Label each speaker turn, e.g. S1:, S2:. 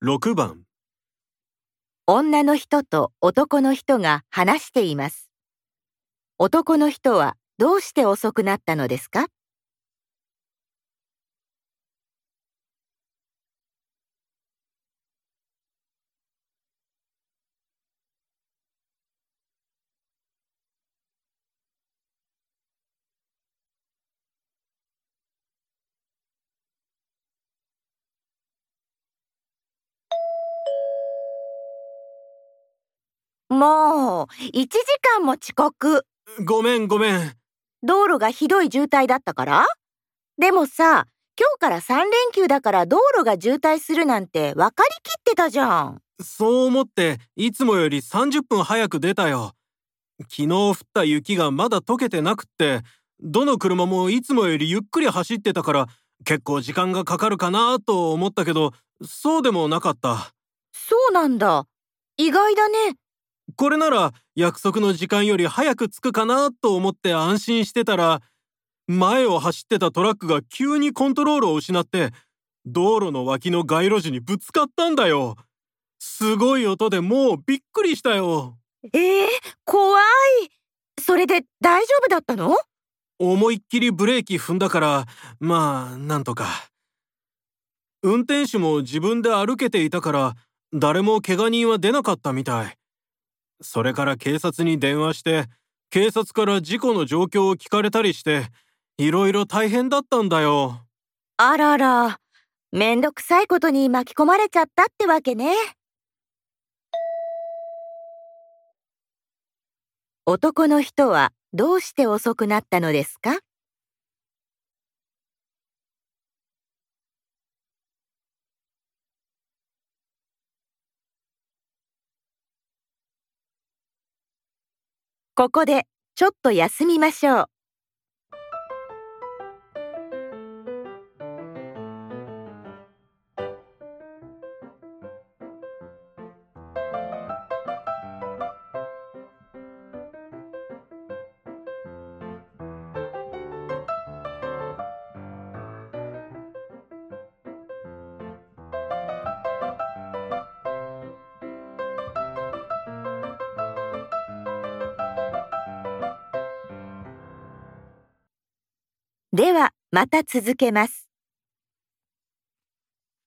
S1: 6番
S2: 女の人と男の人が話しています。男の人はどうして遅くなったのですか？もう、1時間も遅刻。
S1: ごめんごめん
S2: 道路がひどい渋滞だったから？でもさ、今日から3連休だから道路が渋滞するなんて分かりきってたじゃん。
S1: そう思っていつもより30分早く出たよ昨日降った雪がまだ溶けてなくってどの車もいつもよりゆっくり走ってたから結構時間がかかるかなと思ったけどそうでもなかった
S2: そうなんだ。意外だね。
S1: これなら約束の時間より早く着くかなと思って安心してたら前を走ってたトラックが急にコントロールを失って道路の脇の街路樹にぶつかったんだよ。すごい音でもうびっくりしたよ。
S2: ええ怖い。それで大丈夫だったの？
S1: 思いっきりブレーキ踏んだからまあなんとか。運転手も自分で歩けていたから誰も怪我人は出なかったみたいそれから警察に電話して警察から事故の状況を聞かれたりしていろいろ大変だったんだよ
S2: あらら。めんどくさいことに巻き込まれちゃったってわけね。男の人はどうして遅くなったのですか？ここでちょっと休みましょう。ではまた続けます。